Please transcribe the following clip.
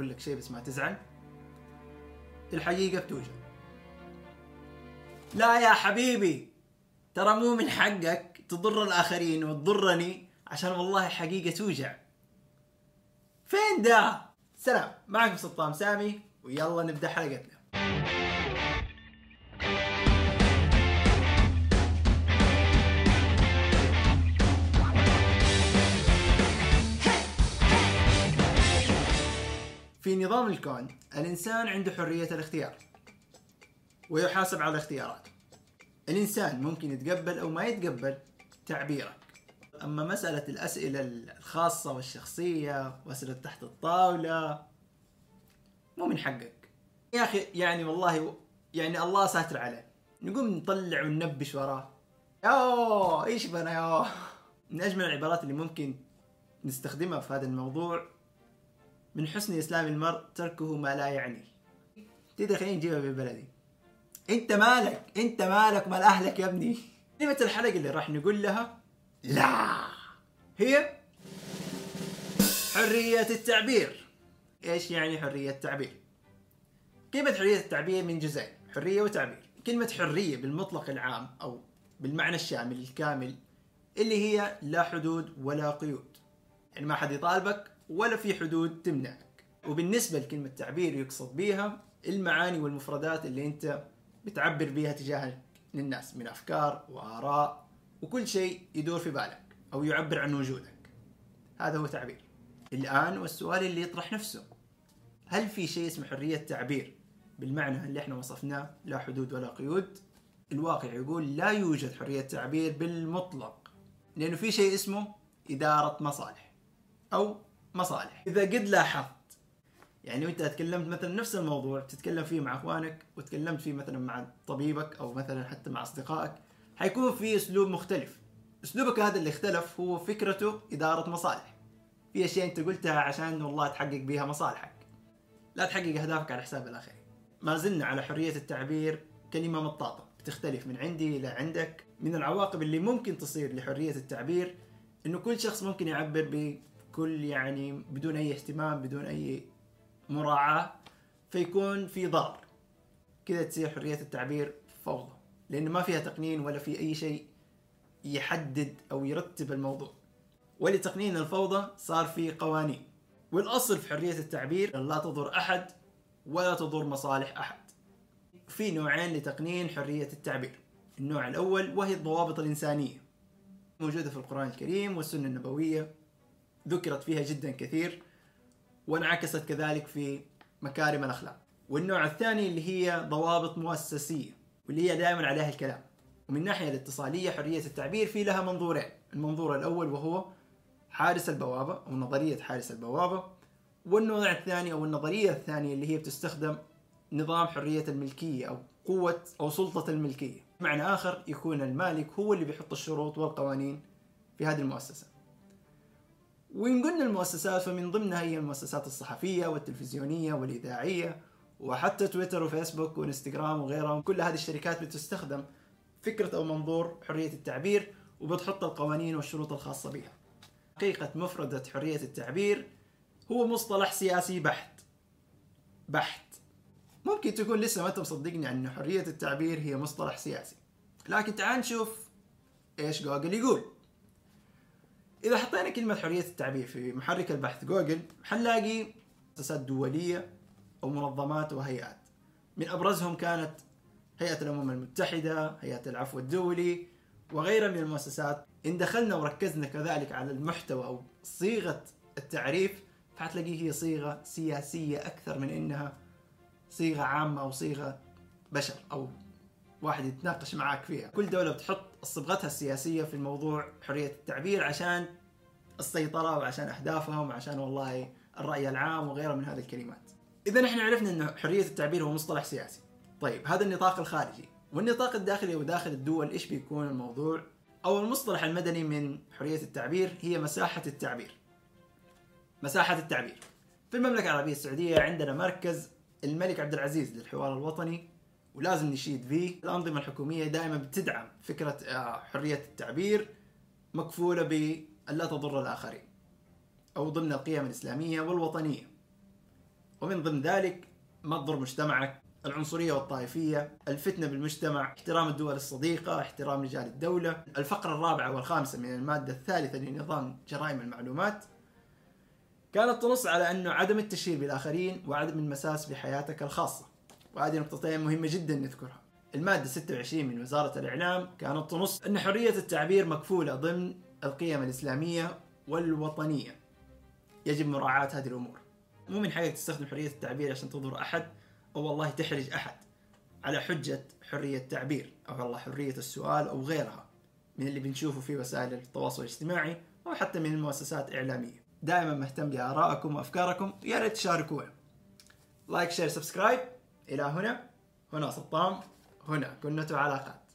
بقول لك شيء بس ما تزعل. الحقيقة بتوجع لا يا حبيبي ترى مو من حقك تضر الآخرين وتضرني عشان والله حقيقة توجع. فين ده؟ سلام معكم سلطان سامي ويلا نبدأ حلقتنا. في نظام الكون الإنسان عنده حرية الاختيار ويحاسب على اختياراته الإنسان ممكن يتقبل أو ما يتقبل تعبيرك. أما مسألة الأسئلة الخاصة والشخصية وأسئلة تحت الطاولة مو من حقك. يا أخي يعني والله يعني الله ساتر عليه. نقوم نطلع وننبش وراه. يوه إيش بنا يوه من أجمل العبارات اللي ممكن نستخدمها في هذا الموضوع من حسن إسلام المرء تركه ما لا يعنيه تقدر خلينا نجيبها بالبلدي أنت مالك أنت مالك مال أهلك يا ابني. كلمة الحلقة اللي راح نقول لها؟ لا. هي حرية التعبير. إيش يعني حرية التعبير؟ كلمة حرية التعبير من جزئين حرية وتعبير. كلمة حرية بالمطلق العام أو بالمعنى الشامل الكامل اللي هي لا حدود ولا قيود. يعني ما حد يطالبك ولا في حدود تمنعك. وبالنسبة لكلمة تعبير يقصد بيها المعاني والمفردات اللي أنت بتعبر بيها تجاه للناس من أفكار وآراء وكل شيء يدور في بالك أو يعبر عن وجودك. هذا هو تعبير. الآن والسؤال اللي يطرح نفسه. هل في شيء اسمه حرية تعبير؟ بالمعنى اللي إحنا وصفناه لا حدود ولا قيود. الواقع يقول لا يوجد حرية تعبير بالمطلق لأنه في شيء اسمه إدارة مصالح أو مصالح. إذا قد لاحظت يعني وأنت تكلمت مثلا نفس الموضوع تتكلم فيه مع أخوانك وتكلمت فيه مثلا مع طبيبك أو مثلا حتى مع أصدقائك حيكون في أسلوب مختلف. أسلوبك هذا اللي اختلف هو فكرته إدارة مصالح. في أشياء أنت قلتها عشان والله تحقق بيها مصالحك. لا تحقق أهدافك على حساب الاخرين ما زلنا على حرية التعبير كلمة مطاطة. بتختلف من عندي إلى عندك. من العواقب اللي ممكن تصير لحرية التعبير إنه كل شخص ممكن يعبر بكل يعني بدون أي اهتمام بدون أي مراعاة فيكون في ضرر. كذا تصير حرية التعبير فوضى. لأنه ما فيها تقنين ولا في أي شيء يحدد أو يرتب الموضوع. ولتقنين الفوضى صار في قوانين. والأصل في حرية التعبير أن لا تضر أحد ولا تضر مصالح أحد. في نوعين لتقنين حرية التعبير. النوع الأول وهي الضوابط الإنسانية. موجودة في القرآن الكريم والسنة النبوية. ذكرت فيها جدا كثير وانعكست كذلك في مكارم الأخلاق. والنوع الثاني اللي هي ضوابط مؤسسية واللي هي دائما عليها الكلام. ومن الناحيه الاتصالية حرية التعبير في لها منظورين، المنظور الأول وهو حارس البوابة أو نظرية حارس البوابة والنوع الثاني أو النظرية الثانية اللي هي بتستخدم نظام حرية الملكية أو قوة أو سلطة الملكية. بمعنى آخر يكون المالك هو اللي بيحط الشروط والقوانين في هذه المؤسسة. وإن قلنا المؤسسات فمن ضمنها هي المؤسسات الصحفية والتلفزيونية والإذاعية وحتى تويتر وفيسبوك وإنستغرام وغيرهم. كل هذه الشركات بتستخدم فكرة أو منظور حرية التعبير وبتحط القوانين والشروط الخاصة بها. حقيقة مفردة حرية التعبير هو مصطلح سياسي بحت. بحت. ممكن تكون لسه ما أنت مصدقني أن حرية التعبير هي مصطلح سياسي. لكن تعال نشوف إيش جوجل يقول. إذا حطينا كلمة حرية التعبير في محرك البحث جوجل حنلاقي مؤسسات دولية أو منظمات وهيئات من أبرزهم كانت هيئة الأمم المتحدة هيئة العفو الدولي وغيرها من المؤسسات. إن دخلنا وركزنا كذلك على المحتوى أو صيغة التعريف فحتلاقيه هي صيغة سياسية أكثر من إنها صيغة عامة أو صيغة بشر أو واحد يتناقش معاك فيها. كل دولة بتحط صبغتها السياسية في الموضوع حرية التعبير عشان السيطرة وعشان أهدافهم وعشان والله الرأي العام وغيره من هذه الكلمات. إذا نحن عرفنا أن حرية التعبير هو مصطلح سياسي. طيب هذا النطاق الخارجي. والنطاق الداخلي وداخل الدول إيش بيكون الموضوع؟ أو المصطلح المدني من حرية التعبير هي مساحة التعبير. مساحة التعبير. في المملكة العربية السعودية عندنا مركز الملك عبد العزيز للحوار الوطني ولازم نشيد فيه. الأنظمة الحكومية دائما بتدعم فكرة حرية التعبير مكفولة بأن لا تضر الآخرين أو ضمن القيم الإسلامية والوطنية. ومن ضمن ذلك ما تضر مجتمعك العنصرية والطائفية الفتنة بالمجتمع احترام الدول الصديقة احترام رجال الدولة. الفقرة الرابعة والخامسة من المادة الثالثة لنظام جرائم المعلومات كانت تنص على أنه عدم التشهير بالآخرين وعدم المساس بحياتك الخاصة. وهذه نقطتين مهمة جدا نذكرها. المادة 26 من وزارة الإعلام كانت تنص أن حرية التعبير مكفولة ضمن القيم الإسلامية والوطنية. يجب مراعاة هذه الأمور. مو من حقك تستخدم حرية التعبير عشان تضر أحد أو والله تحرج أحد. على حجة حرية التعبير أو والله حرية السؤال أو غيرها. من اللي بنشوفه في وسائل التواصل الاجتماعي أو حتى من المؤسسات الإعلامية. دائما مهتم بآرائكم وأفكاركم. يا ريت تشاركوها لايك شير سبسكرايب إلى هنا. هنا سطام هنا. كنة علاقات